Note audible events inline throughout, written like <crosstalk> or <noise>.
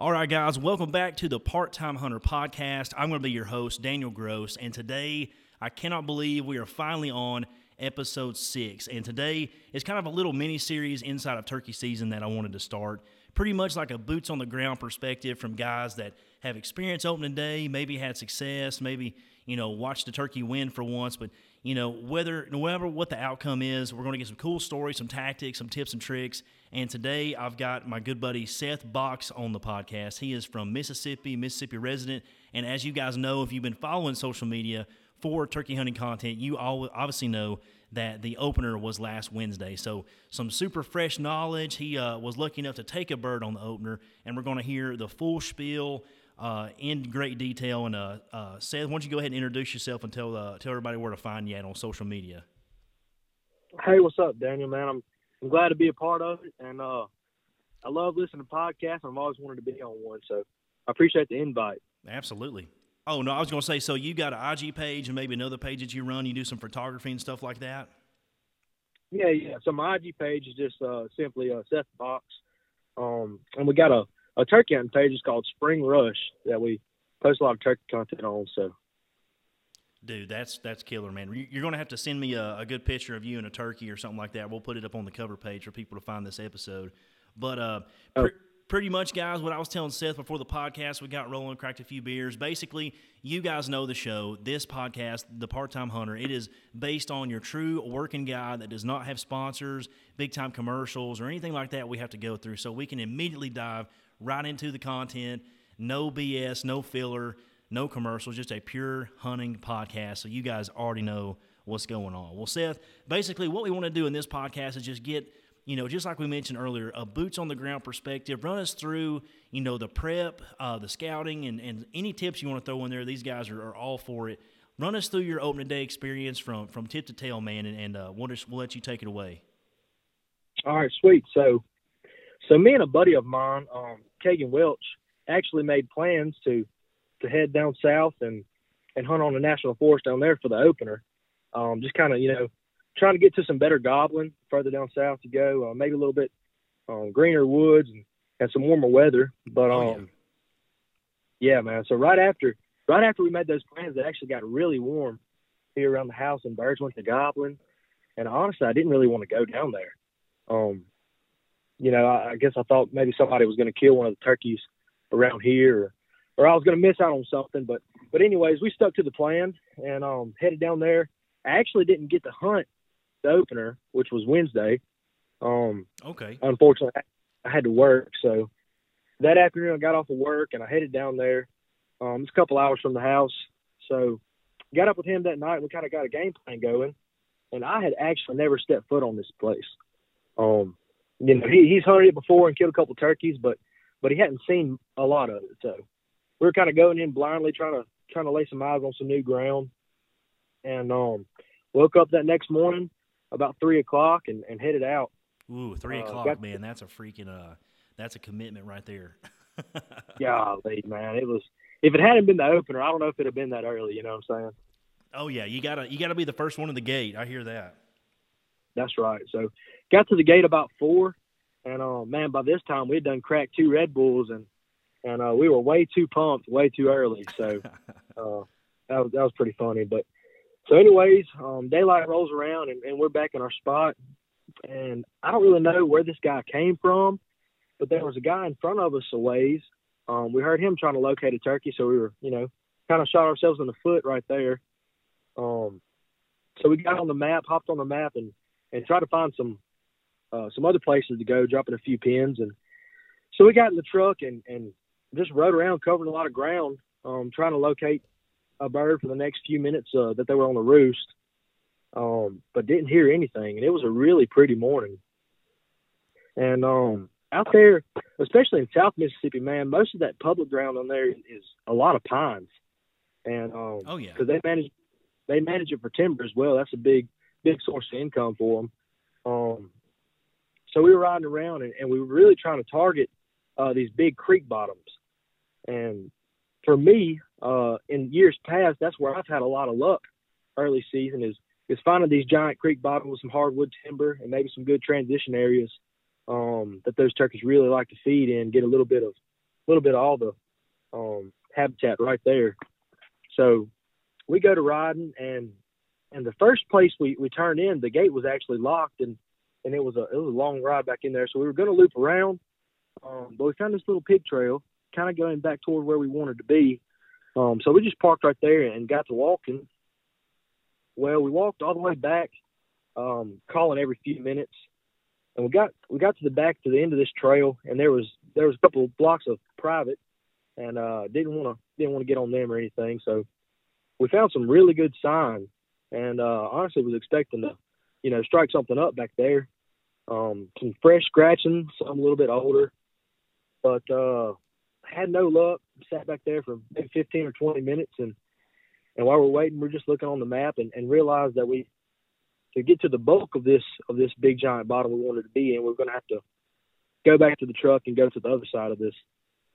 All right, guys, welcome back to the Part Time Hunter podcast. I'm going to be your host, Daniel Gross, and today I cannot believe we are finally on episode six. And today is kind of a little mini series inside of turkey season that I wanted to start. Pretty much like a boots on the ground perspective from guys that have experience opening day, maybe had success, maybe you know watched the turkey win for once, but you know whether whatever what the outcome is, we're going to get some cool stories, some tactics, some tips and tricks and today I've got my good buddy Seth Box on the podcast. He is from Mississippi, Mississippi resident. And as you guys know, if you've been following social media for turkey hunting content, you all obviously know that the opener was last Wednesday. So some super fresh knowledge. He uh, was lucky enough to take a bird on the opener, and we're going to hear the full spiel uh, in great detail. And uh, uh, Seth, why don't you go ahead and introduce yourself and tell uh, tell everybody where to find you at on social media? Hey, what's up, Daniel? Man, I'm I'm glad to be a part of it, and uh, I love listening to podcasts. I've always wanted to be on one, so I appreciate the invite. Absolutely. Oh no, I was going to say, so you got an IG page and maybe another page that you run. You do some photography and stuff like that. Yeah, yeah. So my IG page is just uh, simply uh, Seth Box, um, and we got a, a turkey hunting page. is called Spring Rush that we post a lot of turkey content on. So Dude, that's that's killer, man. You're going to have to send me a, a, good picture of you and a turkey or something like that. We'll put it up on the cover page for people to find this episode. But uh, oh. pr- pretty much, guys, what I was telling Seth before the podcast, we got rolling, cracked a few beers. Basically, you guys know the show. This podcast, The Part Time Hunter, it is based on your true working guy that does not have sponsors, big time commercials, or anything like that we have to go through. So we can immediately dive right into the content. No BS, no filler no commercials, just a pure hunting podcast. So you guys already know what's going on. Well, Seth, basically what we want to do in this podcast is just get, you know, just like we mentioned earlier, a boots on the ground perspective. Run us through, you know, the prep, uh, the scouting, and, and any tips you want to throw in there. These guys are, are all for it. Run us through your opening day experience from from tip to tail, man, and, and uh, we'll just we'll let you take it away. All right, sweet. So, so me and a buddy of mine, um, Kagan Welch, actually made plans to to head down south and and hunt on the national forest down there for the opener. Um, just kind of you know trying to get to some better gobbling further down south to go, uh, maybe a little bit um, greener woods and, and some warmer weather. But oh, um, yeah. yeah, man. So right after right after we made those plans, it actually got really warm here around the house, and birds went to gobbling. And honestly, I didn't really want to go down there. Um, you know, I, I guess I thought maybe somebody was going to kill one of the turkeys around here, or or I was going to miss out on something. But but anyways, we stuck to the plan and um, headed down there. I actually didn't get to hunt the opener, which was Wednesday. Um, okay. Unfortunately, I had to work, so that afternoon I got off of work and I headed down there. Um, it's a couple hours from the house, so got up with him that night. and We kind of got a game plan going, and I had actually never stepped foot on this place. Um, you know, he, he's hunted it before and killed a couple turkeys, but but he hadn't seen a lot of it. So we were kind of going in blindly, trying to trying to lay some eyes on some new ground. And um, woke up that next morning about three o'clock and, and headed out. Ooh, three uh, o'clock, man, that's a freaking uh, that's a commitment right there. <laughs> yeah, man, it was. If it hadn't been the opener, I don't know if it'd have been that early. You know what I'm saying? Oh yeah, you gotta you gotta be the first one in the gate. I hear that. That's right. So got to the gate about four, and uh, man, by this time we had done cracked two Red Bulls and and uh, we were way too pumped, way too early. So <laughs> uh, that was that was pretty funny. But so, anyways, um, daylight rolls around, and, and we're back in our spot. And I don't really know where this guy came from, but there was a guy in front of us a ways. Um, we heard him trying to locate a turkey, so we were, you know, kind of shot ourselves in the foot right there. Um, so we got on the map, hopped on the map, and and tried to find some uh, some other places to go, dropping a few pins, and so we got in the truck and and just rode around, covering a lot of ground, um, trying to locate a bird for the next few minutes uh, that they were on the roost, um, but didn't hear anything. And it was a really pretty morning. And um, out there, especially in South Mississippi, man, most of that public ground on there is a lot of pines. And um, oh yeah, because they manage they manage it for timber as well. That's a big big source of income for them. Um, so we were riding around and, and we were really trying to target uh, these big creek bottoms. And for me, uh, in years past, that's where I've had a lot of luck early season is is finding these giant creek bottoms with some hardwood timber and maybe some good transition areas um, that those turkeys really like to feed in, get a little bit of a little bit of all the um, habitat right there. So we go to riding, and and the first place we we turned in, the gate was actually locked, and and it was a it was a long ride back in there. So we were going to loop around, um, but we found this little pig trail, kind of going back toward where we wanted to be. Um, so we just parked right there and got to walking. Well, we walked all the way back, um, calling every few minutes, and we got we got to the back to the end of this trail, and there was there was a couple of blocks of private, and uh, didn't want to didn't want to get on them or anything. So we found some really good sign, and uh, honestly was expecting to, you know, strike something up back there. Um, some fresh scratching, some a little bit older, but uh, had no luck. Sat back there for maybe 15 or 20 minutes, and and while we're waiting, we're just looking on the map and, and realized that we to get to the bulk of this of this big giant bottle we wanted to be in, we're going to have to go back to the truck and go to the other side of this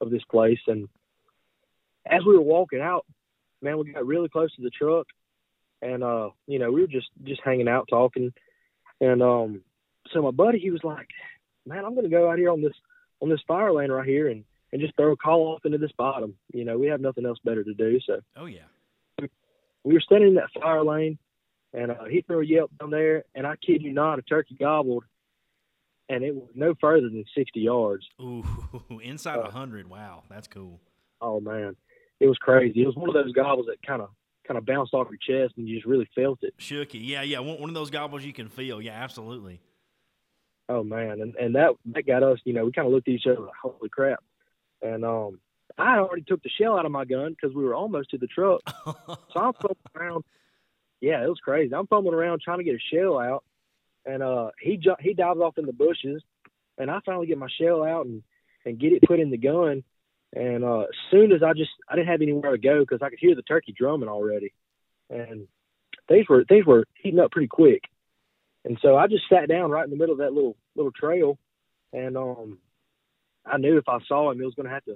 of this place. And as we were walking out, man, we got really close to the truck, and uh, you know, we were just just hanging out talking, and um, so my buddy he was like, man, I'm going to go out here on this on this fire lane right here and and just throw a call off into this bottom. You know, we have nothing else better to do. So, oh yeah, we were standing in that fire lane, and uh, he threw a yelp down there, and I kid you not, a turkey gobbled, and it was no further than 60 yards. Ooh, <laughs> inside a uh, hundred. Wow, that's cool. Oh man, it was crazy. It was one of those gobbles that kind of kind of bounced off your chest, and you just really felt it. Shook you. Yeah, yeah. One, one of those gobbles you can feel. Yeah, absolutely. Oh man, and and that that got us. You know, we kind of looked at each other like, holy crap. And um, I already took the shell out of my gun because we were almost to the truck. <laughs> so I'm fumbling around. Yeah, it was crazy. I'm fumbling around trying to get a shell out, and uh, he ju- he dives off in the bushes, and I finally get my shell out and and get it put in the gun. And uh, as soon as I just I didn't have anywhere to go because I could hear the turkey drumming already, and things were things were heating up pretty quick. And so I just sat down right in the middle of that little little trail, and um, I knew if I saw him, it was going to have to,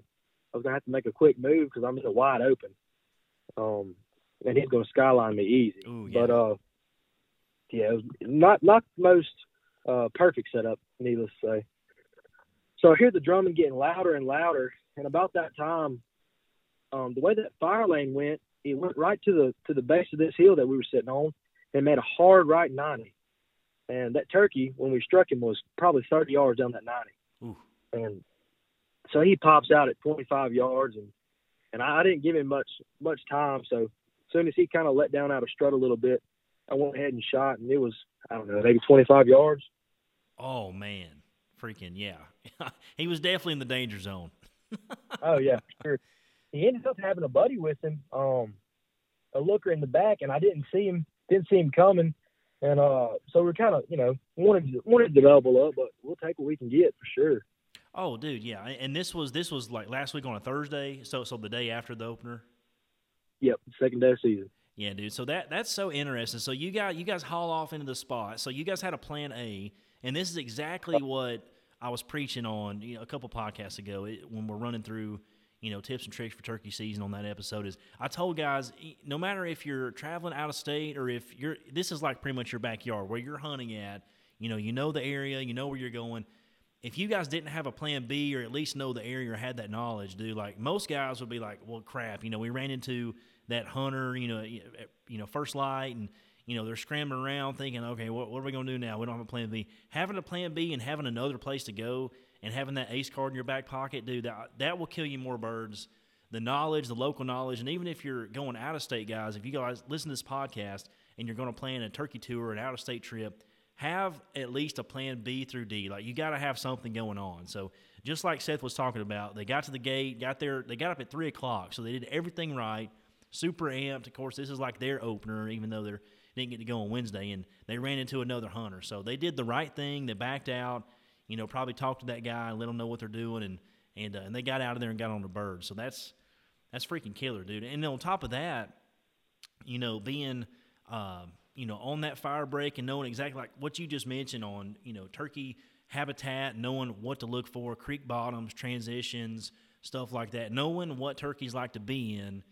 I was going to have to make a quick move because I'm in a wide open. Um, and he's going to skyline me easy. Ooh, yeah. But uh, yeah, it was not not the most uh, perfect setup, needless to say. So I hear the drumming getting louder and louder, and about that time, um, the way that fire lane went, it went right to the to the base of this hill that we were sitting on, and made a hard right ninety. And that turkey, when we struck him, was probably 30 yards down that 90. Ooh. And so he pops out at 25 yards, and and I, I didn't give him much much time. So as soon as he kind of let down out of strut a little bit, I went ahead and shot, and it was I don't know maybe 25 yards. Oh man, freaking yeah, <laughs> he was definitely in the danger zone. Oh yeah, sure. He ended up having a buddy with him, um, a looker in the back, and I didn't see him didn't see him coming. And uh, so we're kind of, you know, wanted to, wanted to double up, but we'll take what we can get for sure. Oh, dude, yeah. And this was this was like last week on a Thursday, so so the day after the opener. Yep, second day of season. Yeah, dude. So that that's so interesting. So you got you guys haul off into the spot. So you guys had a plan A, and this is exactly what I was preaching on you know, a couple podcasts ago it, when we're running through you know tips and tricks for turkey season on that episode. Is I told guys no matter if you're traveling out of state or if you're this is like pretty much your backyard where you're hunting at. You know, you know the area, you know where you're going if you guys didn't have a plan B or at least know the area or had that knowledge, dude, like most guys would be like, well, crap, you know, we ran into that hunter, you know, eh, you know, first light and, you know, they're scrambling around thinking, okay, what, what are we going to do now? We don't have a plan B. Having a plan B and having another place to go and having that ace card in your back pocket, dude, that, that will kill you more birds. The knowledge, the local knowledge, and even if you're going out of state, guys, if you guys listen to this podcast and you're going to plan a turkey tour, an out of state trip, have at least a plan B through D. Like you got to have something going on. So just like Seth was talking about, they got to the gate, got there, they got up at three o'clock, so they did everything right. Super amped. Of course, this is like their opener, even though they didn't get to go on Wednesday, and they ran into another hunter. So they did the right thing. They backed out. You know, probably talked to that guy and let them know what they're doing, and and uh, and they got out of there and got on the bird. So that's that's freaking killer, dude. And on top of that, you know, being uh, you know, on that fire break and knowing exactly like what you just mentioned on, you know, turkey habitat, knowing what to look for, creek bottoms, transitions, stuff like that, knowing what turkeys like to be in,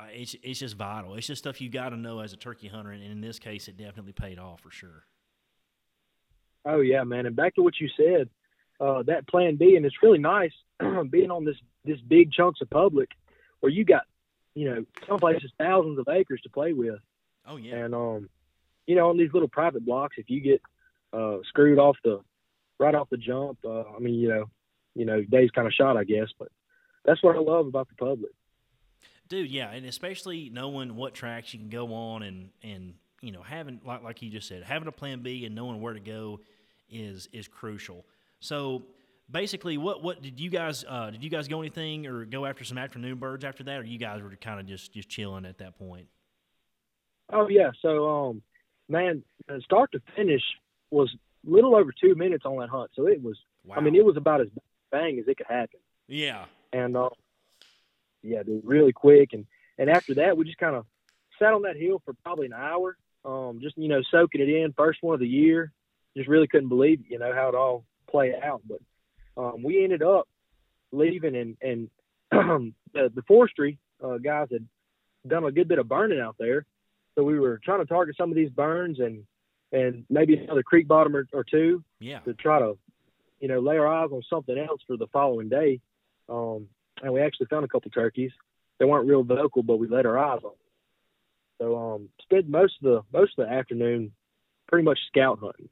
uh, it's, it's just vital. It's just stuff you got to know as a turkey hunter. And in this case, it definitely paid off for sure. Oh, yeah, man. And back to what you said, uh, that plan B, and it's really nice <clears throat> being on this this big chunks of public where you got, you know, some places thousands of acres to play with. Oh yeah. And um, you know, on these little private blocks, if you get uh, screwed off the right off the jump, uh, I mean, you know, you know, days kind of shot, I guess. But that's what I love about the public. Dude, yeah, and especially knowing what tracks you can go on and and you know having like like you just said having a plan B and knowing where to go is is crucial. So basically, what what did you guys uh, did you guys go anything or go after some afternoon birds after that, or you guys were kind of just just chilling at that point? Oh yeah, so um, man, start to finish was a little over two minutes on that hunt, so it was. Wow. I mean, it was about as bang as it could happen. Yeah. And uh, yeah, dude, really quick. And and after that, we just kind of sat on that hill for probably an hour, um, just you know soaking it in. First one of the year, just really couldn't believe you know how it all played out. But um, we ended up leaving, and and <clears throat> the, the forestry uh, guys had done a good bit of burning out there, so we were trying to target some of these burns and and maybe another creek bottom or, or two Yeah. to try to you know lay our eyes on something else for the following day. Um, and we actually found a couple turkeys. They weren't real vocal, but we let our eyes on. So um, spent most of the most of the afternoon pretty much scout hunting.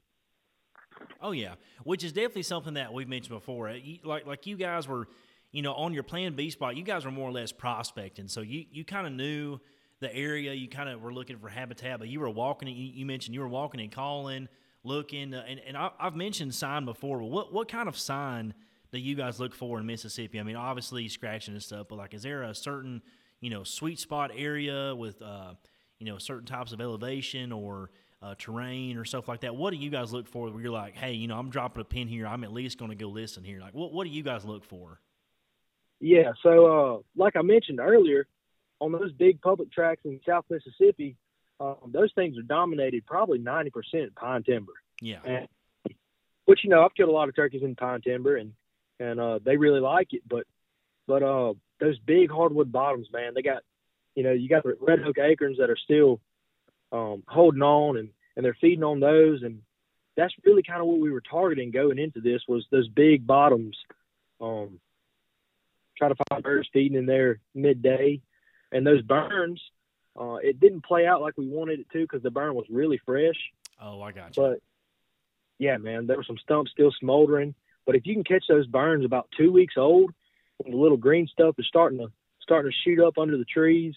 Oh yeah, which is definitely something that we've mentioned before. Like like you guys were, you know, on your Plan B spot. You guys were more or less prospecting, so you you kind of knew the area. You kind of were looking for habitat, but you were walking. You, mentioned you were walking and calling, looking, uh, and and I, I've mentioned sign before. But what what kind of sign do you guys look for in Mississippi? I mean, obviously scratching and stuff, but like, is there a certain you know sweet spot area with uh, you know certain types of elevation or uh, terrain or stuff like that. What do you guys look for where you're like, hey, you know, I'm dropping a pin here. I'm at least going to go listen here. Like, what what do you guys look for? Yeah, so uh, like I mentioned earlier, on those big public tracks in South Mississippi, um, those things are dominated probably ninety percent pine timber. Yeah, And, which you know, I've killed a lot of turkeys in pine timber, and and uh, they really like it. But but uh, those big hardwood bottoms, man, they got you know you got the red oak acorns that are still um, holding on, and and they're feeding on those, and that's really kind of what we were targeting going into this was those big bottoms. Um, try to find birds feeding in there midday, and those burns. Uh, it didn't play out like we wanted it to because the burn was really fresh. Oh, I got you. But yeah, man, there were some stumps still smoldering. But if you can catch those burns about two weeks old, when the little green stuff is starting to starting to shoot up under the trees,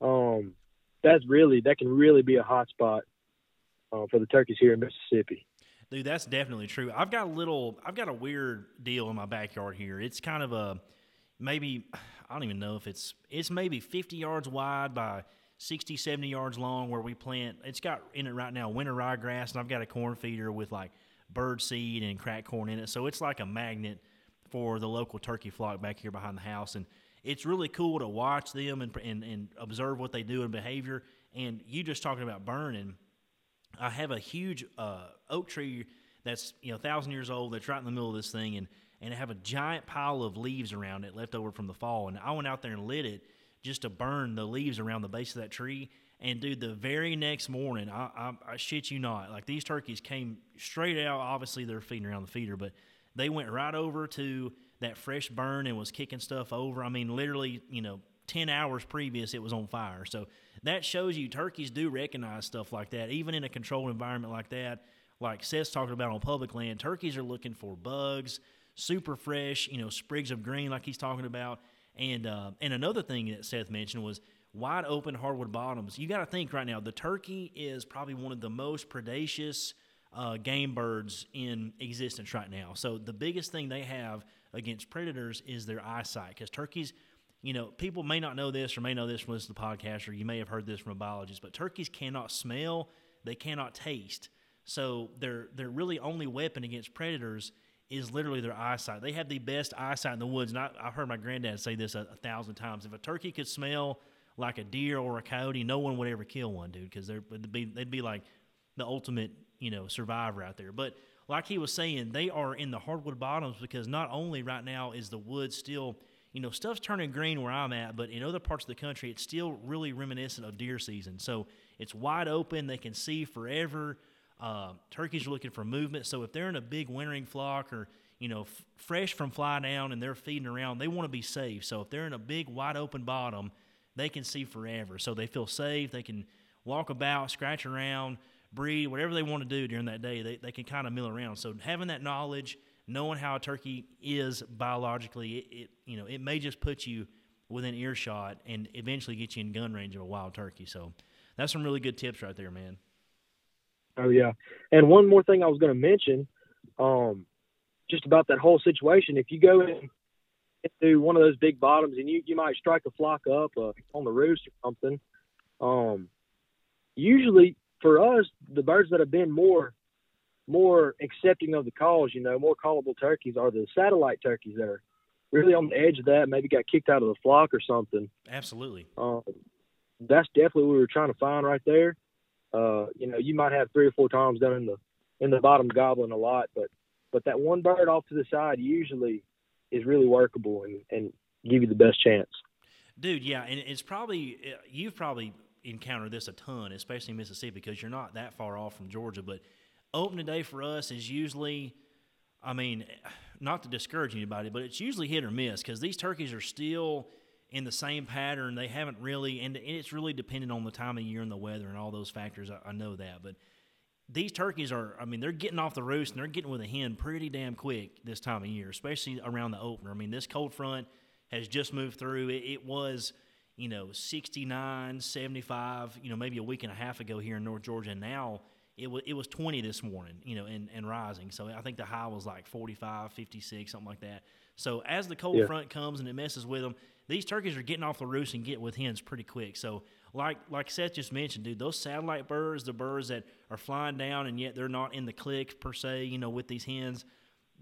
um, that's really that can really be a hot spot uh, for the turkeys here in Mississippi. Dude, that's definitely true. I've got a little, I've got a weird deal in my backyard here. It's kind of a maybe, <sighs> I don't even know if it's, it's maybe 50 yards wide by 60, 70 yards long where we plant. It's got in it right now winter ryegrass, and I've got a corn feeder with like bird seed and cracked corn in it. So it's like a magnet for the local turkey flock back here behind the house. And it's really cool to watch them and, and, and observe what they do and behavior. And you just talking about burning. I have a huge uh, oak tree that's you know thousand years old that's right in the middle of this thing, and and I have a giant pile of leaves around it left over from the fall. And I went out there and lit it just to burn the leaves around the base of that tree. And dude, the very next morning, I, I, I shit you not, like these turkeys came straight out. Obviously, they're feeding around the feeder, but they went right over to that fresh burn and was kicking stuff over. I mean, literally, you know, 10 hours previous it was on fire. So that shows you turkeys do recognize stuff like that, even in a controlled environment like that. Like Seth's talking about on public land, turkeys are looking for bugs, super fresh, you know, sprigs of green, like he's talking about. And uh, and another thing that Seth mentioned was wide open hardwood bottoms. You got to think right now, the turkey is probably one of the most predacious uh, game birds in existence right now. So the biggest thing they have against predators is their eyesight, because turkeys you know, people may not know this or may know this from listening to the podcast, or you may have heard this from a biologist, but turkeys cannot smell, they cannot taste. So their their really only weapon against predators is literally their eyesight. They have the best eyesight in the woods, and I, I've heard my granddad say this a, a thousand times. If a turkey could smell like a deer or a coyote, no one would ever kill one, dude, because they'd be they'd be like the ultimate you know survivor out there. But like he was saying, they are in the hardwood bottoms because not only right now is the wood still you know, stuff's turning green where I'm at, but in other parts of the country, it's still really reminiscent of deer season. So it's wide open; they can see forever. Uh, turkeys are looking for movement, so if they're in a big wintering flock, or you know, f- fresh from fly down and they're feeding around, they want to be safe. So if they're in a big wide open bottom, they can see forever. So they feel safe. They can walk about, scratch around, breed, whatever they want to do during that day. They, they can kind of mill around. So having that knowledge, knowing how a turkey is biologically, it, it you know it may just put you within earshot and eventually get you in gun range of a wild turkey. So that's some really good tips right there, man. Oh yeah, and one more thing I was going to mention. Um, just about that whole situation. If you go in into one of those big bottoms and you, you might strike a flock up uh, on the roost or something, um, usually for us, the birds that have been more more accepting of the calls, you know, more callable turkeys are the satellite turkeys that are really on the edge of that, maybe got kicked out of the flock or something. Absolutely. Um, that's definitely what we were trying to find right there. Uh, you know, you might have three or four times down in the in the bottom gobbling a lot, but but that one bird off to the side usually is really workable and, and give you the best chance. Dude, yeah, and it's probably uh, you've probably encountered this a ton, especially in Mississippi, because you're not that far off from Georgia. But opening day for us is usually, I mean, <sighs> not to discourage anybody, but it's usually hit or miss because these turkeys are still in the same pattern. They haven't really, and it's really dependent on the time of year and the weather and all those factors. I, I know that, but these turkeys are, I mean, they're getting off the roost and they're getting with a hen pretty damn quick this time of year, especially around the opener. I mean, this cold front has just moved through. It, it, was, you know, 69, 75, you know, maybe a week and a half ago here in North Georgia. And now it was, it was 20 this morning, you know, and, and rising. So I think the high was like 45, 56, something like that. So as the cold yeah. front comes and it messes with them, these turkeys are getting off the roost and get with hens pretty quick. So like like Seth just mentioned, dude, those satellite birds, the birds that are flying down and yet they're not in the click per se, you know, with these hens,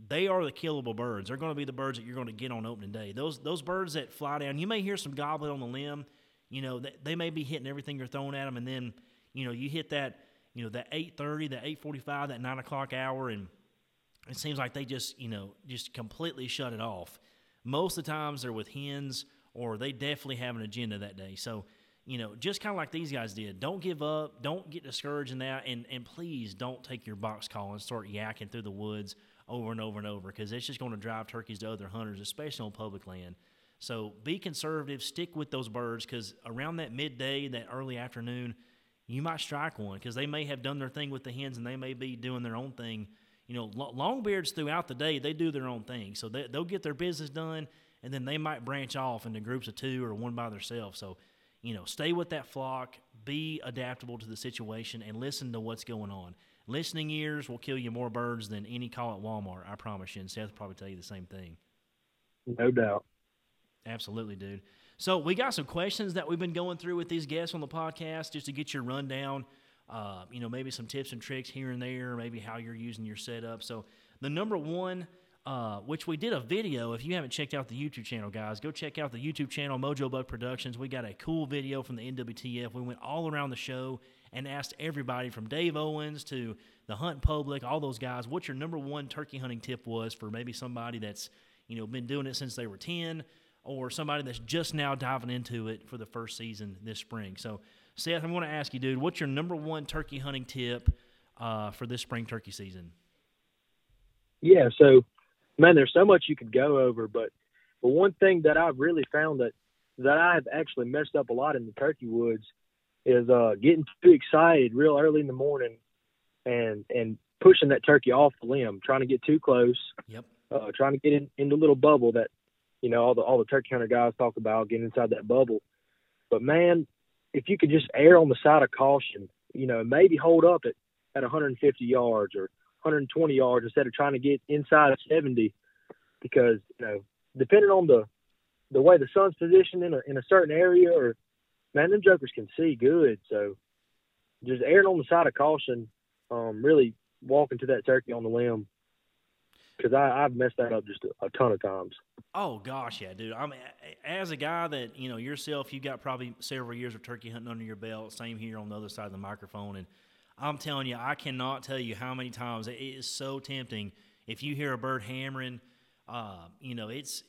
they are the killable birds. They're going to be the birds that you're going to get on opening day. Those those birds that fly down, you may hear some gobbling on the limb. You know, they, they may be hitting everything you're throwing at them, and then you know you hit that you know that eight thirty, that eight forty five, that nine o'clock hour, and it seems like they just you know just completely shut it off. Most of the times they're with hens, or they definitely have an agenda that day. So you know, just kind of like these guys did. Don't give up. Don't get discouraged in that. And, and please don't take your box call and start yakking through the woods over and over and over because it's just going to drive turkeys to other hunters, especially on public land. So be conservative. Stick with those birds because around that midday, that early afternoon, you might strike one because they may have done their thing with the hens and they may be doing their own thing. You know, longbeards throughout the day, they do their own thing. So they, they'll get their business done and then they might branch off into groups of two or one by themselves. So you know, stay with that flock, be adaptable to the situation, and listen to what's going on. Listening ears will kill you more birds than any call at Walmart, I promise you. And Seth will probably tell you the same thing. No doubt. Absolutely, dude. So we got some questions that we've been going through with these guests on the podcast just to get your rundown. Uh, you know, maybe some tips and tricks here and there, maybe how you're using your setup. So the number one – uh, which we did a video. If you haven't checked out the YouTube channel, guys, go check out the YouTube channel, Mojobuck Productions. We got a cool video from the NWTF. We went all around the show and asked everybody from Dave Owens to the Hunt Public, all those guys, what your number one turkey hunting tip was for maybe somebody that's you know been doing it since they were 10 or somebody that's just now diving into it for the first season this spring. So, Seth, I'm going to ask you, dude, what's your number one turkey hunting tip uh, for this spring turkey season? Yeah, so man, there's so much you could go over, but but one thing that I've really found that that I have actually messed up a lot in the turkey woods is uh getting too excited real early in the morning and and pushing that turkey off the limb, trying to get too close. Yep. Uh, trying to get in, in the little bubble that you know all the all the turkey hunter guys talk about getting inside that bubble. But man, if you could just err on the side of caution, you know, maybe hold up at at 150 yards or 120 yards instead of trying to get inside of 70 because you know depending on the the way the sun's positioned in a in a certain area or man them jokers can see good so just erring on the side of caution um really walking to that turkey on the limb because I've messed that up just a, a, ton of times. Oh gosh, yeah, dude. I mean, as a guy that you know yourself, you got probably several years of turkey hunting under your belt. Same here on the other side of the microphone, and I'm telling you, I cannot tell you how many times it is so tempting. If you hear a bird hammering, uh, you know, it's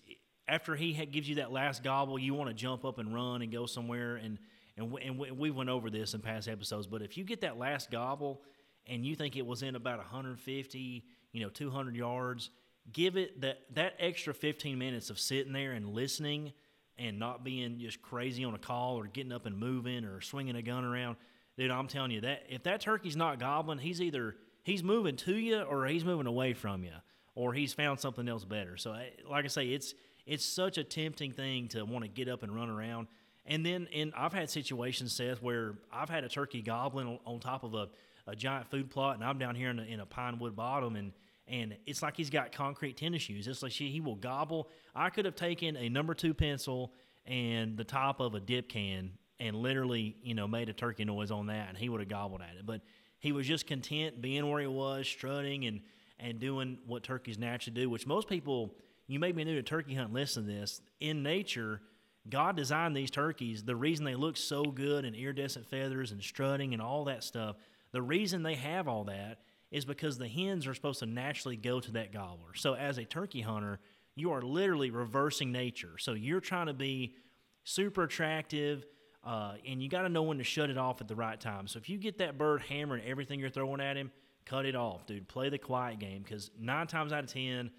after he gives you that last gobble, you want to jump up and run and go somewhere. And and we, and we went over this in past episodes, but if you get that last gobble and you think it was in about 150, you know, 200 yards, give it that that extra 15 minutes of sitting there and listening and not being just crazy on a call or getting up and moving or swinging a gun around dude i'm telling you that if that turkey's not gobbling he's either he's moving to you or he's moving away from you or he's found something else better so eh, like i say it's it's such a tempting thing to want to get up and run around and then in i've had situations seth where i've had a turkey gobbling on, top of a, a giant food plot and i'm down here in a, in a pine wood bottom and and it's like he's got concrete tennis shoes. It's like he will gobble. I could have taken a number two pencil and the top of a dip can and literally, you know, made a turkey noise on that, and he would have gobbled at it. But he was just content being where he was, strutting and and doing what turkeys naturally do, which most people, you may be new to turkey hunt, listen to this. In nature, God designed these turkeys. The reason they look so good and iridescent feathers and strutting and all that stuff, the reason they have all that is because the hens are supposed to naturally go to that gobbler. So as a turkey hunter, you are literally reversing nature. So you're trying to be super attractive, uh, and you got to know when to shut it off at the right time. So if you get that bird hammering everything you're throwing at him, cut it off, dude. Play the quiet game because nine times out of ten,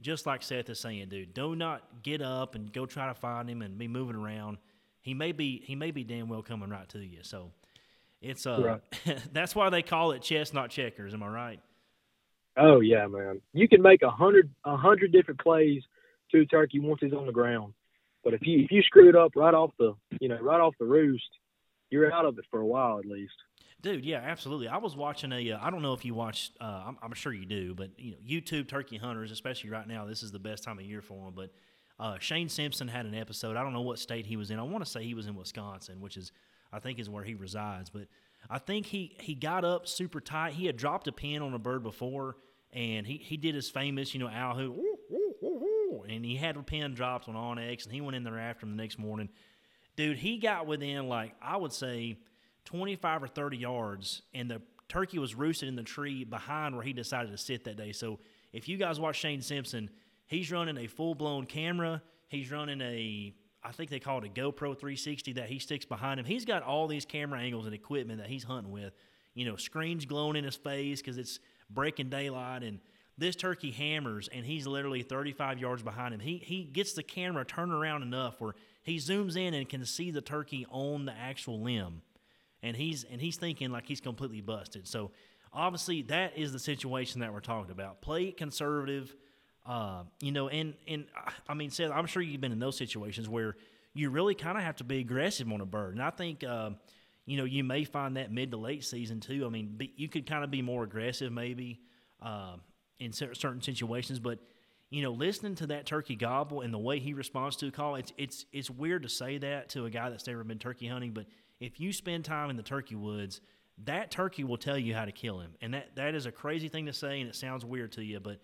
just like Seth is saying, dude, do not get up and go try to find him and be moving around. He may be he may be damn well coming right to you. So it's uh, right. <laughs> that's why they call it chess, not checkers. Am I right? Oh yeah, man. You can make a hundred a hundred different plays to a turkey once he's on the ground, but if you if you screw it up right off the you know right off the roost, you're out of it for a while at least. Dude, yeah, absolutely. I was watching a. Uh, I don't know if you watch. Uh, I'm, I'm, sure you do, but you know, YouTube turkey hunters, especially right now, this is the best time of year for them. But uh, Shane Simpson had an episode. I don't know what state he was in. I want to say he was in Wisconsin, which is I think is where he resides. But I think he, he got up super tight. He had dropped a pin on a bird before, and he, he did his famous, you know, owl and he had a pin dropped on onX, and he went in there after him the next morning. Dude, he got within, like, I would say 25 or 30 yards, and the turkey was roosted in the tree behind where he decided to sit that day. So if you guys watch Shane Simpson, he's running a full blown camera. He's running a I think they call it a GoPro 360 that he sticks behind him. He's got all these camera angles and equipment that he's hunting with. You know, screens glowing in his face because it's breaking daylight, and this turkey hammers, and he's literally 35 yards behind him. He he gets the camera turned around enough where he zooms in and can see the turkey on the actual limb, and he's and he's thinking like he's completely busted. So obviously that is the situation that we're talking about. Play conservative uh, you know, and and I mean, Seth, I'm sure you've been in those situations where you really kind of have to be aggressive on a bird, and I think. Uh, you know, you may find that mid to late season too. I mean, be, you could kind of be more aggressive maybe uh, in certain situations, but you know, listening to that turkey gobble and the way he responds to a call, it's it's it's weird to say that to a guy that's never been turkey hunting. But if you spend time in the turkey woods, that turkey will tell you how to kill him, and that that is a crazy thing to say, and it sounds weird to you, but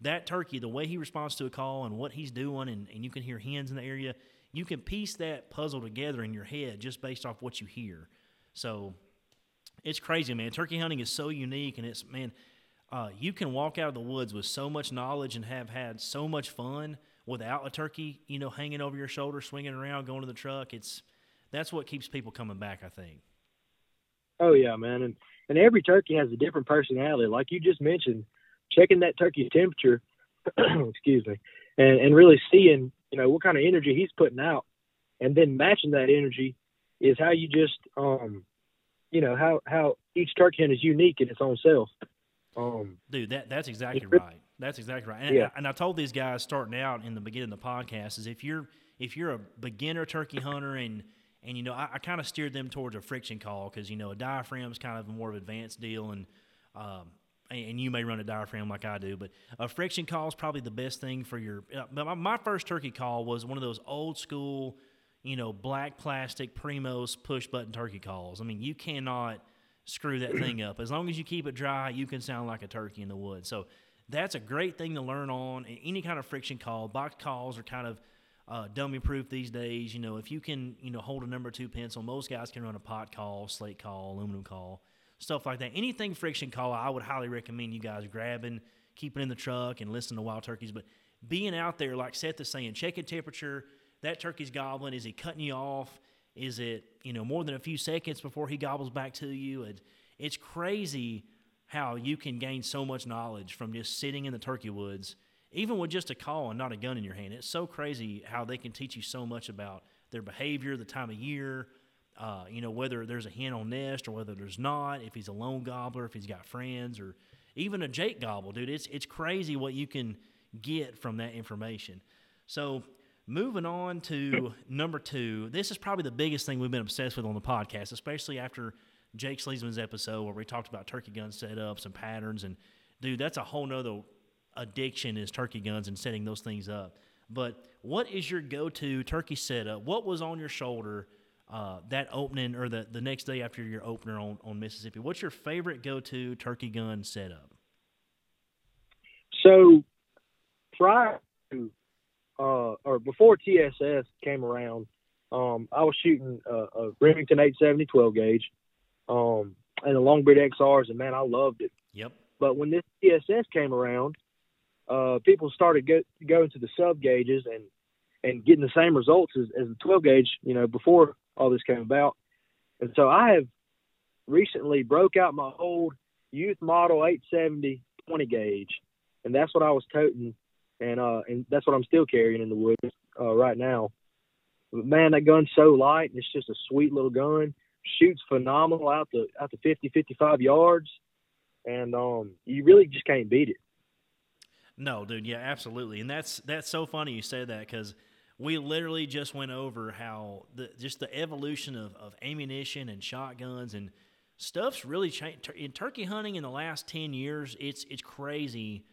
that turkey, the way he responds to a call and what he's doing, and, and you can hear hens in the area, you can piece that puzzle together in your head just based off what you hear. So it's crazy, man. Turkey hunting is so unique, and it's, man, uh, you can walk out of the woods with so much knowledge and have had so much fun without a turkey, you know, hanging over your shoulder, swinging around, going to the truck. It's that's what keeps people coming back, I think. Oh yeah, man, and and every turkey has a different personality. Like you just mentioned, checking that turkey's temperature, <clears throat> excuse me, and, and really seeing, you know, what kind of energy he's putting out and then matching that energy is how you just, um, you know, how, how each turkey hen is unique in its own self. Um, Dude, that that's exactly right. That's exactly right. And, yeah. and I told these guys starting out in the beginning of the podcast is if you're if you're a beginner turkey hunter and and you know I, I kind of steered them towards a friction call because you know a diaphragm is kind of a more of an advanced deal and um, and you may run a diaphragm like I do, but a friction call is probably the best thing for your. Uh, my first turkey call was one of those old school, you know, black plastic Primos push button turkey calls. I mean, you cannot screw that thing <clears throat> up. As long as you keep it dry, you can sound like a turkey in the woods. So that's a great thing to learn on. Any kind of friction call, box calls are kind of uh, dummy proof these days. You know, if you can, you know, hold a number two pencil, most guys can run a pot call, slate call, aluminum call stuff like that. Anything friction call, I would highly recommend you guys grabbing, keeping in the truck, and listening to wild turkeys. But being out there, like Seth is saying, checking temperature. That turkey's gobbling. Is he cutting you off? Is it you know more than a few seconds before he gobbles back to you? It, it's crazy how you can gain so much knowledge from just sitting in the turkey woods. even with just a call and not a gun in your hand. It's so crazy how they can teach you so much about their behavior, the time of year, uh, you know, whether there's a hen on nest or whether there's not, if he's a lone gobbler, if he's got friends, or even a Jake gobble, dude. It's it's crazy what you can get from that information. So moving on to number two, this is probably the biggest thing we've been obsessed with on the podcast, especially after Jake Sleesman's episode where we talked about turkey gun setups and patterns. And dude, that's a whole nother addiction is turkey guns and setting those things up. But what is your go-to turkey setup? What was on your shoulder uh, that opening or the, the next day after your opener on, on Mississippi? What's your favorite go-to turkey gun setup? So prior to uh, or before TSS came around, um, I was shooting a, a Remington 870 12 gauge, um, and the Longbeard XRs, and man, I loved it. Yep. But when this TSS came around, uh, people started go, going to the sub gauges and and getting the same results as, as the 12 gauge, you know, before all this came about. And so I have recently broke out my old youth model 870 20 gauge, and that's what I was toting, and uh, and that's what I'm still carrying in the woods uh, right now. But man, that gun's so light, and it's just a sweet little gun. Shoots phenomenal out to out to 50, 55 yards, and um, you really just can't beat it. No, dude, yeah, absolutely, and that's that's so funny you say that because we literally just went over how the just the evolution of, of ammunition and shotguns and stuff's really changed in turkey hunting in the last 10 years it's it's crazy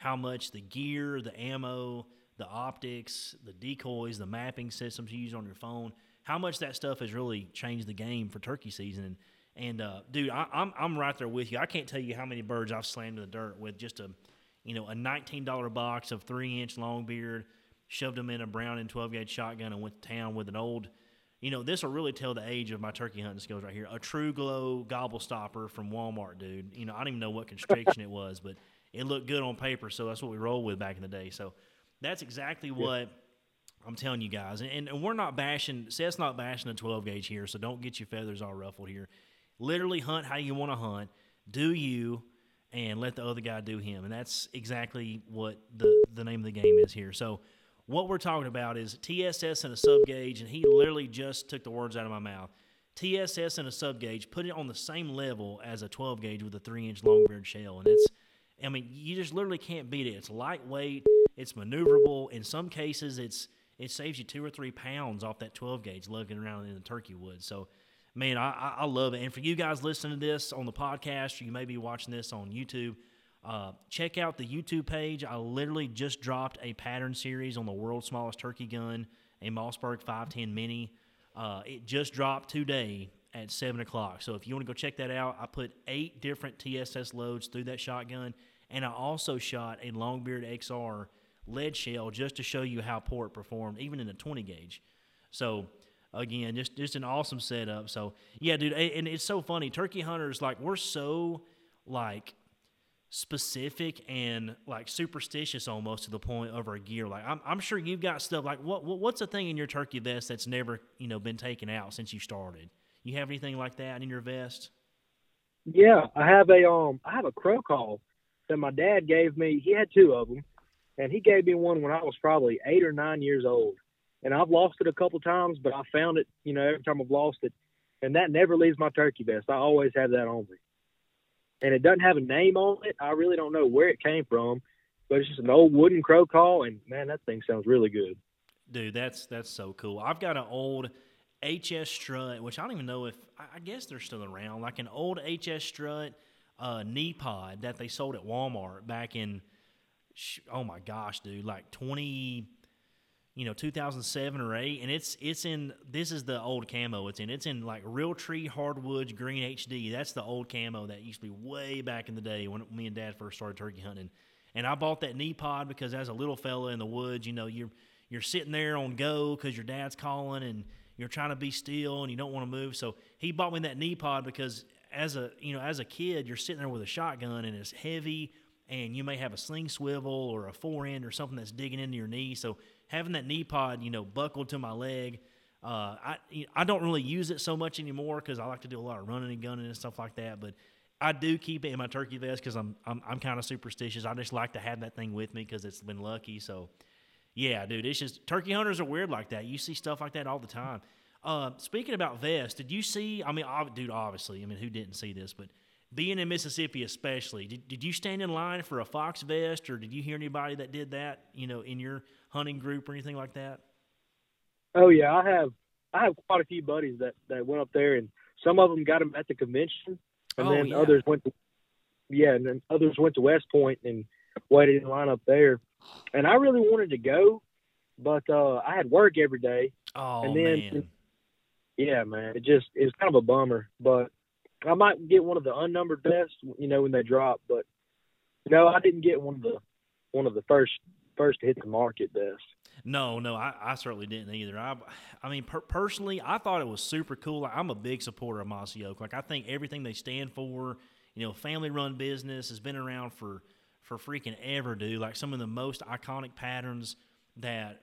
how much the gear the ammo the optics the decoys the mapping systems you use on your phone how much that stuff has really changed the game for turkey season and, and uh, dude I, I'm, I'm right there with you i can't tell you how many birds i've slammed in the dirt with just a you know a $19 box of three inch long beard shoved them in a Browning 12 gauge shotgun and went to town with an old, you know, this will really tell the age of my turkey hunting skills right here. A TruGlo gobble stopper from Walmart, dude. You know, I don't even know what constriction it was, but it looked good on paper, so that's what we rolled with back in the day. So that's exactly what I'm telling you guys. And, and we're not bashing, Seth's not bashing the 12 gauge here, so don't get your feathers all ruffled here. Literally hunt how you want to hunt. Do you and let the other guy do him. And that's exactly what the, the name of the game is here. So what we're talking about is TSS and a sub gauge, and he literally just took the words out of my mouth. TSS and a sub gauge, put it on the same level as a 12 gauge with a three inch long beard shell, and it's, I mean, you just literally can't beat it. It's lightweight, it's maneuverable. In some cases, it's it saves you two or three pounds off that 12 gauge lugging around in the turkey wood. So, man, I, I love it. And for you guys listening to this on the podcast, you may be watching this on YouTube uh, check out the YouTube page. I literally just dropped a pattern series on the world's smallest turkey gun, a Mossberg 510 Mini. Uh, it just dropped today at 7 o'clock. So if you want to go check that out, I put eight different TSS loads through that shotgun. And I also shot a Longbeard XR lead shell just to show you how poor it performed, even in a 20 gauge. So again, just just an awesome setup. So yeah, dude, and it's so funny. Turkey hunters like we're so like specific and like superstitious almost to the point of our gear. Like I'm, I'm sure you've got stuff like what, what what's a thing in your turkey vest that's never you know been taken out since you started? You have anything like that in your vest? Yeah, I have a um I have a crow call that my dad gave me. He had two of them, and he gave me one when I was probably eight or nine years old. And I've lost it a couple times, but I found it. You know, every time I've lost it, and that never leaves my turkey vest. I always have that on me and it doesn't have a name on it. I really don't know where it came from, but it's just an old wooden crow call, and man, that thing sounds really good. Dude, that's that's so cool. I've got an old HS Strut, which I don't even know if I guess they're still around, like an old HS Strut uh, knee pod that they sold at Walmart back in, oh my gosh, dude, like twenty you know 2007 or 8 and it's it's in this is the old camo it's in. It's in like Realtree hardwoods green hd that's the old camo that used to be way back in the day when me and dad first started turkey hunting. And i bought that knee pod because as a little fella in the woods you know you're you're sitting there on go because your dad's calling and you're trying to be still and you don't want to move. So he bought me that knee pod because as a you know as a kid you're sitting there with a shotgun and it's heavy and you may have a sling swivel or a fore end or something that's digging into your knee so having that knee pod, you know, buckled to my leg. Uh, I I don't really use it so much anymore because I like to do a lot of running and gunning and stuff like that. But I do keep it in my turkey vest because I'm I'm, I'm kind of superstitious. I just like to have that thing with me because it's been lucky. So, yeah, dude, it's just turkey hunters are weird like that. You see stuff like that all the time. Uh, speaking about vests, did you see? I mean, dude, obviously, I mean, who didn't see this? But being in Mississippi, especially, did, did you stand in line for a fox vest, or did you hear anybody that did that? You know, in your hunting group or anything like that? Oh yeah, I have. I have quite a few buddies that that went up there, and some of them got them at the convention, and oh, then yeah. others went to yeah, and then others went to West Point and waited in line up there. And I really wanted to go, but uh I had work every day. Oh and then, man, Yeah, man, it just it's kind of a bummer. But I might get one of the unnumbered best, you know, when they drop. But no, I didn't get one of the one of the first first to hit the market best. No, no, I, I certainly didn't either. I, I mean, per, personally, I thought it was super cool. I'm a big supporter of Mossy Oak. Like, I think everything they stand for, you know, family-run business has been around for for freaking ever, dude. Like some of the most iconic patterns that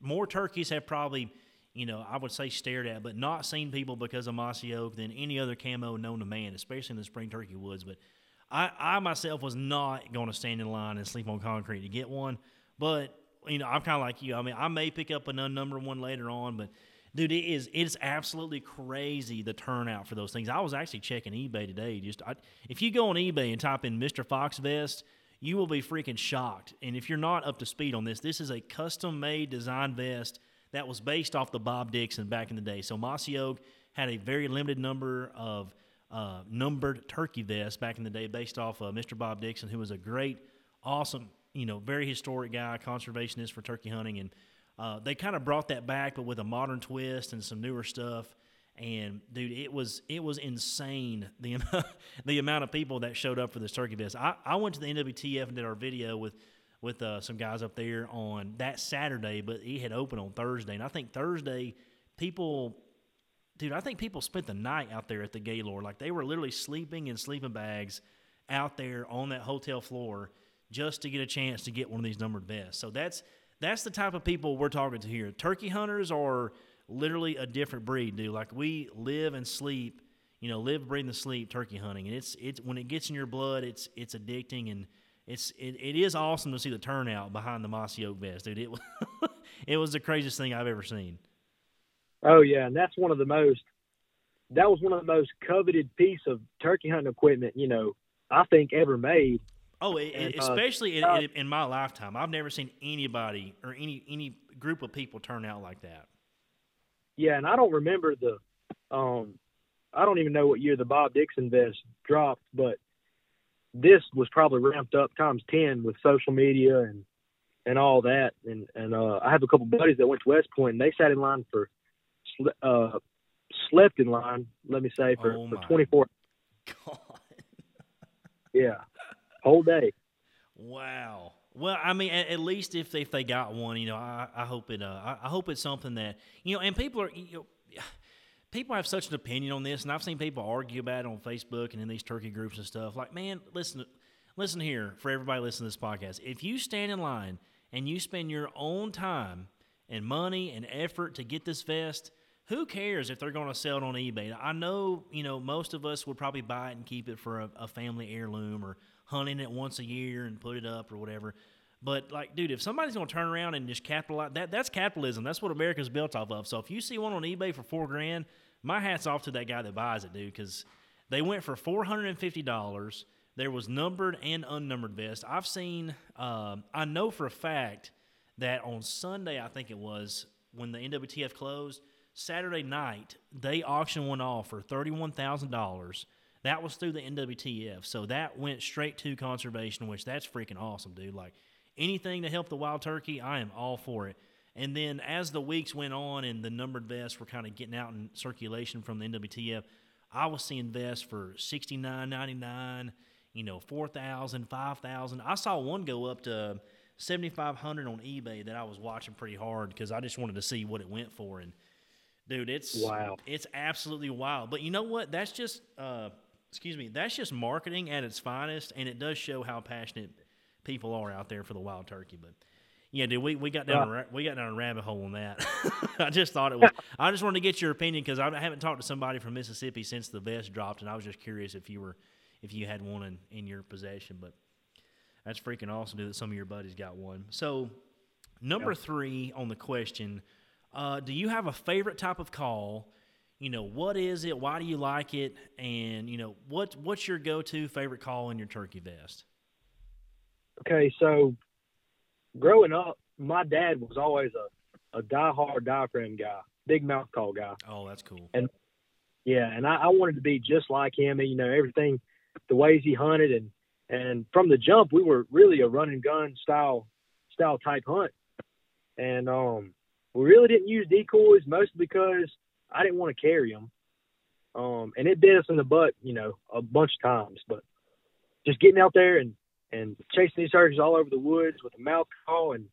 more turkeys have probably, you know, I would say stared at, but not seen people because of Mossy Oak than any other camo known to man, especially in the spring turkey woods. But I, I myself was not going to stand in line and sleep on concrete to get one, but you know, I'm kind of like you. I mean, I may pick up an number one later on, but dude, it is it is absolutely crazy the turnout for those things. I was actually checking eBay today. Just I, if you go on eBay and type in Mr. Fox vest, you will be freaking shocked. And if you're not up to speed on this, this is a custom made design vest that was based off the Bob Dixon back in the day. So Mossy Oak had a very limited number of uh, numbered turkey vests back in the day based off of Mr. Bob Dixon, who was a great, awesome you know, very historic guy, conservationist for turkey hunting, and uh, they kind of brought that back, but with a modern twist and some newer stuff. And dude, it was it was insane the <laughs> the amount of people that showed up for this turkey vest. I, I went to the NWTF and did our video with with uh, some guys up there on that Saturday, but it had opened on Thursday, and I think Thursday people, dude, I think people spent the night out there at the Gaylord, like they were literally sleeping in sleeping bags out there on that hotel floor just to get a chance to get one of these numbered vests. So that's that's the type of people we're talking to here. Turkey hunters are literally a different breed, dude. Like we live and sleep, you know, live, breathe, and sleep turkey hunting, and it's it's when it gets in your blood, it's it's addicting, and it's it, it is awesome to see the turnout behind the mossy oak vest, dude. It was <laughs> it was the craziest thing I've ever seen. Oh yeah, and that's one of the most that was one of the most coveted piece of turkey hunting equipment, you know, I think ever made. Oh, it, And, uh, especially in, uh, in, in my lifetime, I've never seen anybody or any any group of people turn out like that. Yeah, and I don't remember the um I don't even know what year the Bob Dixon vest dropped, but this was probably ramped up times ten with social media and and all that. And and uh I have a couple buddies that went to West Point and they sat in line for uh slept in line, let me say, for, Oh, for twenty four God. yeah. Whole day. Wow. Well, I mean, at, at least if they, if they got one, you know, I, I hope it. Uh, I, I hope it's something that you know, and people are, you know, people have such an opinion on this, and I've seen people argue about it on Facebook and in these turkey groups and stuff. Like, man, listen, listen here for everybody listening to this podcast. If you stand in line and you spend your own time and money and effort to get this vest, who cares if they're going to sell it on eBay? I know, you know, most of us would probably buy it and keep it for a, a family heirloom or hunting it once a year and put it up or whatever. But like, dude, if somebody's to turn around and just capitalize that, that's capitalism. That's what America's built off of. So if you see one on eBay for four grand, my hat's off to that guy that buys it, dude, because they went for four hundred and fifty dollars. There was numbered and unnumbered vests. I've seen. Um, I know for a fact that on Sunday, I think it was when the NWTF closed. Saturday night, they auctioned one off for thirty-one thousand dollars. That was through the NWTF, so that went straight to conservation, which that's freaking awesome, dude. Like anything to help the wild turkey, I am all for it. And then as the weeks went on and the numbered vests were kind of getting out in circulation from the NWTF, I was seeing vests for sixty nine ninety nine, you know, four thousand, five thousand. I saw one go up to seventy five hundred on eBay that I was watching pretty hard because I just wanted to see what it went for. And dude, it's Wow. it's absolutely wild. But you know what? That's just uh, excuse me. That's just marketing at its finest, and it does show how passionate people are out there for the wild turkey. But yeah, dude, we, we got down a, we got down a rabbit hole on that. <laughs> I just thought it was. I just wanted to get your opinion because I haven't talked to somebody from Mississippi since the vest dropped, and I was just curious if you were if you had one in, in your possession. But that's freaking awesome, dude. That some of your buddies got one. So number three on the question: uh, Do you have a favorite type of call? You know, what is it? Why do you like it? And you know, what what's your go-to favorite call in your turkey vest? Okay, so growing up, my dad was always a, a die-hard diaphragm guy, big mouth call guy. Oh, that's cool. And yeah, and I, I wanted to be just like him. And, you know, everything, the ways he hunted, and and from the jump, we were really a run and gun style style type hunt. And um, we really didn't use decoys, mostly because I didn't want to carry them. Um, and it bit us in the butt, you know, a bunch of times. But just getting out there and and chasing these turkeys all over the woods with a mouth call. And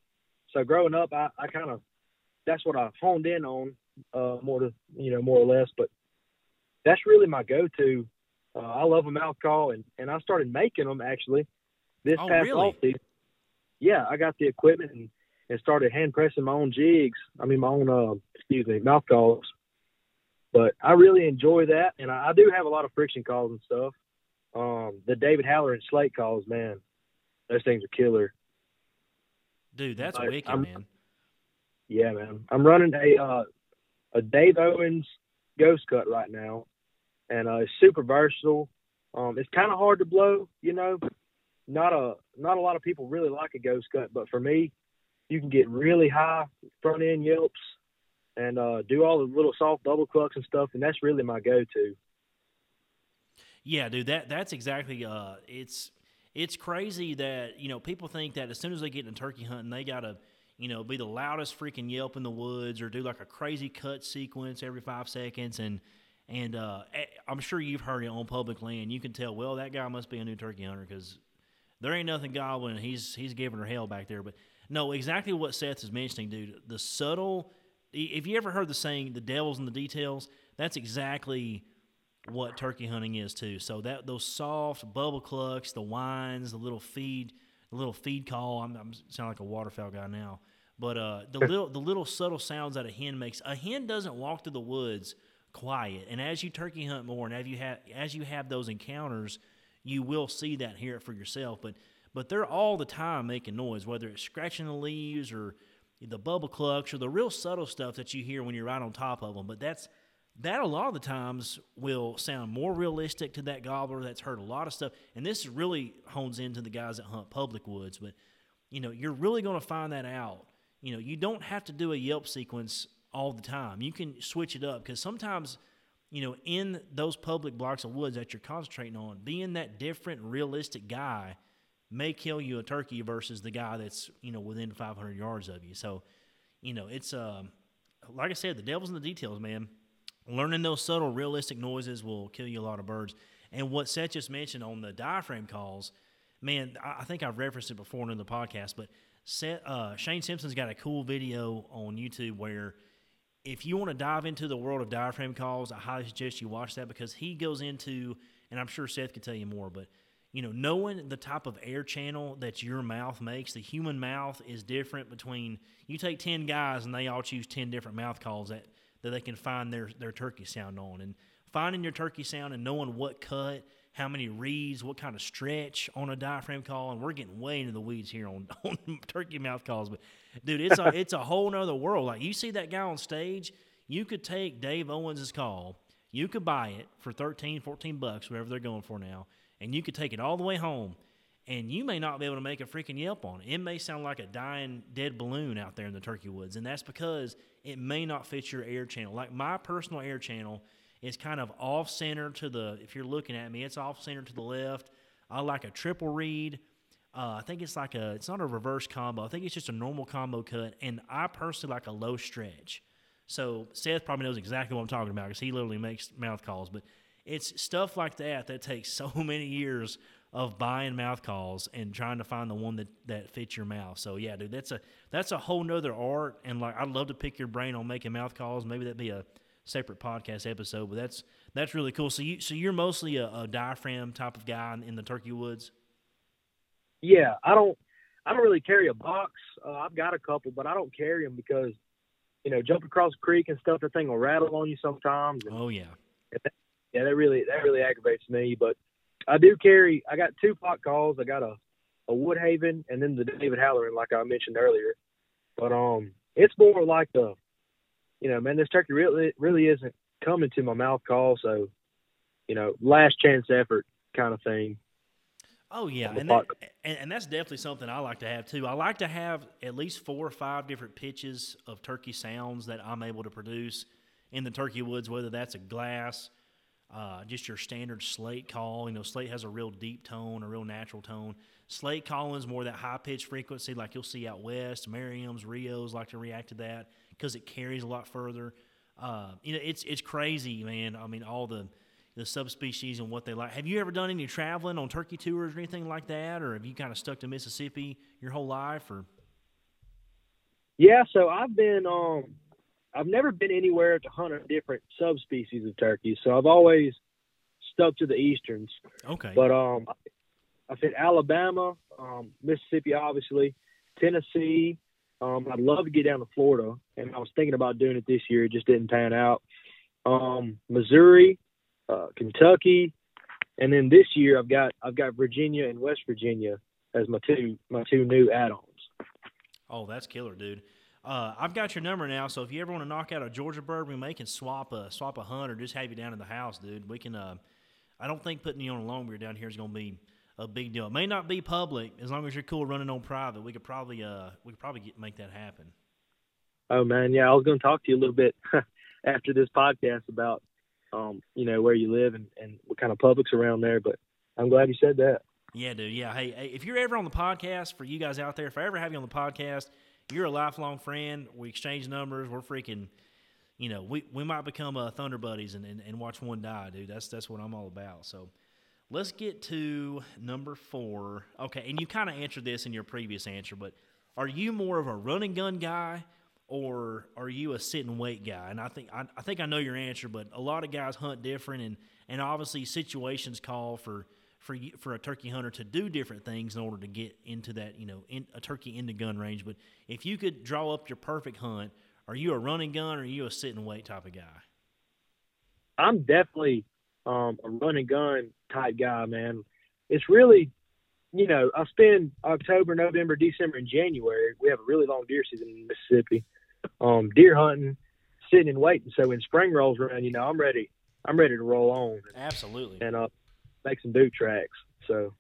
so growing up, I, I kind of that's what I honed in on uh, more to you know more or less. But that's really my go-to. Uh, I love a mouth call, and and I started making them actually this Oh, past really? off season. Yeah, I got the equipment and, and started hand pressing my own jigs. I mean my own uh, excuse me mouth calls. But I really enjoy that, and I, I do have a lot of friction calls and stuff. Um, the David Halloran Slate calls, man, those things are killer. Dude, that's wicked, I'm- man. Yeah, man. I'm running a uh, a Dave Owens ghost cut right now, and uh, it's super versatile. Um, it's kind of hard to blow, you know. Not a not a lot of people really like a ghost cut, but for me, you can get really high front end yelps and uh, do all the little soft double clucks and stuff, and that's really my go to. Yeah, dude, that that's exactly uh it's it's crazy that, you know, people think that as soon as they get into turkey hunting, they gotta, you know, be the loudest freaking yelp in the woods or do like a crazy cut sequence every five seconds and and uh, eh, I'm sure you've heard it on public land. You can tell, well, that guy must be a new turkey hunter because there ain't nothing gobbling. He's he's giving her hell back there. But no, exactly what Seth is mentioning, dude. The subtle. If you ever heard the saying, "The devil's in the details," that's exactly what turkey hunting is too. So that those soft bubble clucks, the whines, the little feed, the little feed call. I'm, I'm sound like a waterfowl guy now, but uh, the little the little subtle sounds that a hen makes. A hen doesn't walk through the woods quiet, and as you turkey hunt more, and as you have as you have those encounters, you will see that, hear it for yourself. But but they're all the time making noise, whether it's scratching the leaves or the bubble clucks or the real subtle stuff that you hear when you're right on top of them. But that's that a lot of the times will sound more realistic to that gobbler that's heard a lot of stuff. And this really hones into the guys that hunt public woods. But you know, you're really going to find that out. You know, you don't have to do a Yelp sequence all the time. You can switch it up because sometimes, you know, in those public blocks of woods that you're concentrating on, being that different, realistic guy may kill you a turkey versus the guy that's you know within 500 yards of you. So, you know, it's um, like I said, the devil's in the details, man. Learning those subtle, realistic noises will kill you a lot of birds. And what Seth just mentioned on the diaphragm calls, man, I think I've referenced it before in the podcast, but Seth, uh, Shane Simpson's got a cool video on YouTube where if you want to dive into the world of diaphragm calls, I highly suggest you watch that because he goes into, and I'm sure Seth can tell you more, but you know, knowing the type of air channel that your mouth makes, the human mouth is different between you take ten guys and they all choose ten different mouth calls that, that they can find their, their turkey sound on. And finding your turkey sound and knowing what cut, how many reeds, what kind of stretch on a diaphragm call, and we're getting way into the weeds here on, <laughs> on turkey mouth calls. But dude, it's a <laughs> it's a whole nother world. Like you see that guy on stage, you could take Dave Owens' call, you could buy it for 13, 14 bucks, whatever they're going for now, and you could take it all the way home. And you may not be able to make a freaking yelp on it. It may sound like a dying dead balloon out there in the turkey woods, and that's because it may not fit your air channel. Like my personal air channel is kind of off center to the. If you're looking at me, it's off center to the left. I like a triple reed. Uh, I think it's like a. It's not a reverse combo. I think it's just a normal combo cut, and I personally like a low stretch. So Seth probably knows exactly what I'm talking about because he literally makes mouth calls. But it's stuff like that that takes <laughs> so many years of buying mouth calls and trying to find the one that, that fits your mouth. So yeah, dude, that's a that's a whole nother art. And like I'd love to pick your brain on making mouth calls. Maybe that'd be a separate podcast episode. But that's that's really cool. So you so you're mostly a, a diaphragm type of guy in, in the turkey woods. Yeah, I don't I don't really carry a box. Uh, I've got a couple, but I don't carry them because you know jump across the creek and stuff. That thing will rattle on you sometimes. And, Oh yeah. yeah, that really that really aggravates me. But I do carry. I got two pot calls. I got a a Woodhaven and then the David Halloran, like I mentioned earlier. But um, it's more like the, you know, man, this turkey really really isn't coming to my mouth call. So, you know, last chance effort kind of thing. Oh yeah, and, that, and and that's definitely something I like to have too. I like to have at least four or five different pitches of turkey sounds that I'm able to produce in the turkey woods, whether that's a glass, uh, just your standard slate call. You know, slate has a real deep tone, a real natural tone. Slate calling is more that high pitched frequency, like you'll see out west. Merriam's, Rios like to react to that because it carries a lot further. Uh, you know, it's it's crazy, man. I mean, all the the subspecies and what they like. Have you ever done any traveling on turkey tours or anything like that, or have you kind of stuck to Mississippi your whole life? Or yeah, so I've been um, I've never been anywhere to hunt a different subspecies of turkeys. So I've always stuck to the easterns. Okay. But um, I said Alabama, um, Mississippi, obviously, Tennessee. Um, I'd love to get down to Florida, and I was thinking about doing it this year. It just didn't pan out. Um, Missouri, uh, Kentucky, and then this year I've got I've got Virginia and West Virginia as my two my two new add-ons. Oh, that's killer, dude. Uh, I've got your number now, so if you ever want to knock out a Georgia bird, we may can swap a swap a hunt or just have you down in the house, dude. We can. Uh, I don't think putting you on a long beard down here is going to be a big deal. It may not be public as long as you're cool running on private. We could probably uh we could probably get, make that happen. Oh man, yeah, I was going to talk to you a little bit <laughs> after this podcast about um, you know, where you live and, and what kind of public's around there. But I'm glad you said that. Yeah, dude. Yeah. Hey, hey, if you're ever on the podcast, for you guys out there, if I ever have you on the podcast, you're a lifelong friend. We exchange numbers. We're freaking, you know, we, we might become uh, Thunder Buddies and, and, and watch one die, dude. That's that's what I'm all about. So let's get to number four. Okay, and you kind of answered this in your previous answer, but are you more of a running gun guy or are you a sit and wait guy? And I think I, I, think I know your answer, but a lot of guys hunt different, and and obviously situations call for for for a turkey hunter to do different things in order to get into that you know in, a turkey into gun range. But if you could draw up your perfect hunt, are you a running gun or are you a sit and wait type of guy? I'm definitely um, a running gun type guy, man. It's really you know, I spend October, November, December, and January. We have a really long deer season in Mississippi um, deer hunting, sitting and waiting. So when spring rolls around, you know, I'm ready. I'm ready to roll on. Absolutely. And uh, make some boot tracks. So,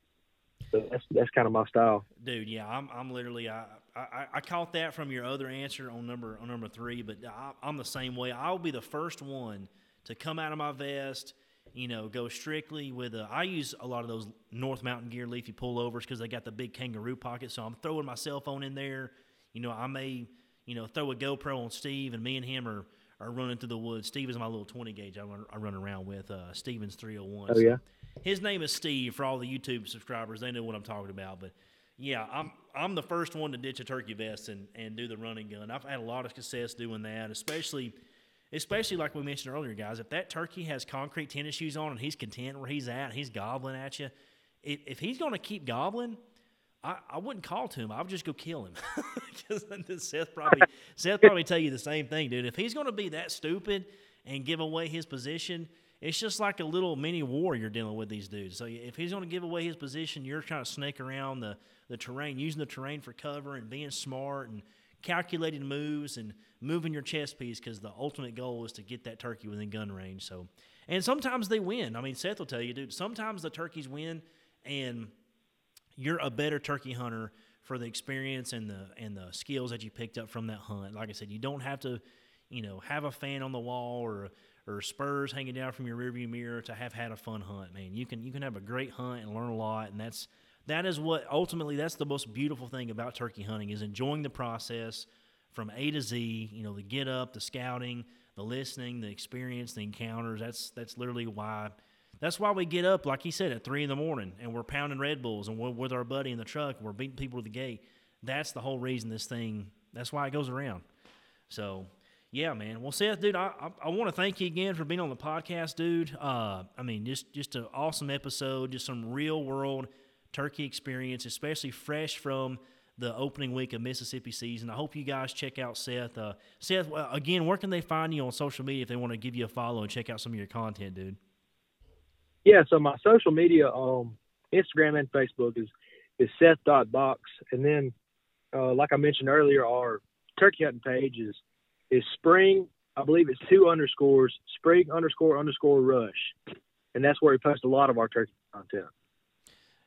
so that's that's kind of my style. Dude, yeah, I'm I'm literally I, I I caught that from your other answer on number on number three, but I, I'm the same way. I'll be the first one to come out of my vest you know, go strictly with a. I use a lot of those North Mountain Gear leafy pullovers because they got the big kangaroo pocket. So I'm throwing my cell phone in there. You know, I may you know, throw a GoPro on Steve, and me and him are, are running through the woods. Steve is my little 20 gauge I run, I run around with, uh, Stevens 301. Oh, yeah. His name is Steve for all the YouTube subscribers. They know what I'm talking about. But yeah, I'm I'm the first one to ditch a turkey vest and, and do the running gun. I've had a lot of success doing that, especially especially like we mentioned earlier, guys. If that turkey has concrete tennis shoes on and he's content where he's at, he's gobbling at you. If, if he's going to keep gobbling, I, I wouldn't call to him. I would just go kill him. <laughs> Seth probably Seth probably tell you the same thing, dude. If he's going to be that stupid and give away his position, it's just like a little mini war you're dealing with these dudes. So if he's going to give away his position, you're trying to snake around the the terrain, using the terrain for cover and being smart and calculating moves and moving your chess piece because the ultimate goal is to get that turkey within gun range. So, and sometimes they win. I mean, Seth will tell you, dude. Sometimes the turkeys win, and you're a better turkey hunter for the experience and the and the skills that you picked up from that hunt. Like I said, you don't have to, you know, have a fan on the wall or or spurs hanging down from your rearview mirror to have had a fun hunt, man. You can you can have a great hunt and learn a lot, and that's that is what ultimately that's the most beautiful thing about turkey hunting is enjoying the process from A to Z. You know, the get up, the scouting, the listening, the experience, the encounters. That's that's literally why that's why we get up, like he said, at three in the morning and we're pounding Red Bulls and we're with our buddy in the truck and we're beating people to the gate. That's the whole reason this thing, that's why it goes around. So, yeah, man. Well, Seth, dude, I, I, I want to thank you again for being on the podcast, dude. Uh, I mean, just, just an awesome episode, just some real world turkey experience, especially fresh from the opening week of Mississippi season. I hope you guys check out Seth. Uh, Seth, again, where can they find you on social media if they want to give you a follow and check out some of your content, dude? yeah, so my social media, um, Instagram and Facebook is is Seth.box. And then, uh, like I mentioned earlier, our turkey hunting page is is spring. I believe it's two underscores, spring underscore underscore rush, and that's where we post a lot of our turkey content.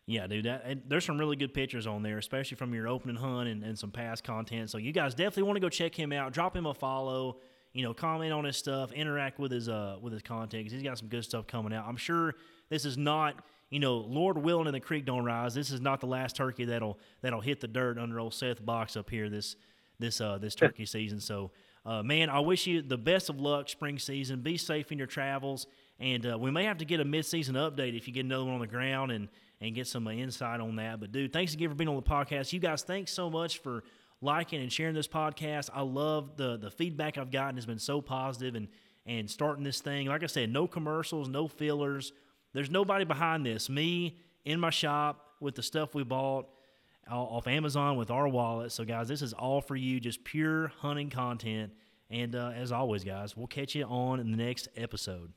Yeah, dude, that, there's some really good pictures on there, especially from your opening hunt and, and some past content. So you guys definitely want to go check him out. Drop him a follow. You know, comment on his stuff, interact with his uh with his content because he's got some good stuff coming out. I'm sure this is not you know, Lord willing and the creek don't rise. This is not the last turkey that'll that'll hit the dirt under old Seth box up here this this uh this turkey season. So, uh, man, I wish you the best of luck spring season. Be safe in your travels, and uh, we may have to get a mid-season update if you get another one on the ground and and get some uh, insight on that. But dude, thanks again for being on the podcast. You guys, thanks so much for liking and sharing this podcast. I love the the feedback I've gotten has been so positive and and starting this thing. Like I said, no commercials, no fillers there's nobody behind this. Me in my shop with the stuff we bought off Amazon with our wallet. So, guys, this is all for you, just pure hunting content. And uh, as always, guys, we'll catch you on in the next episode.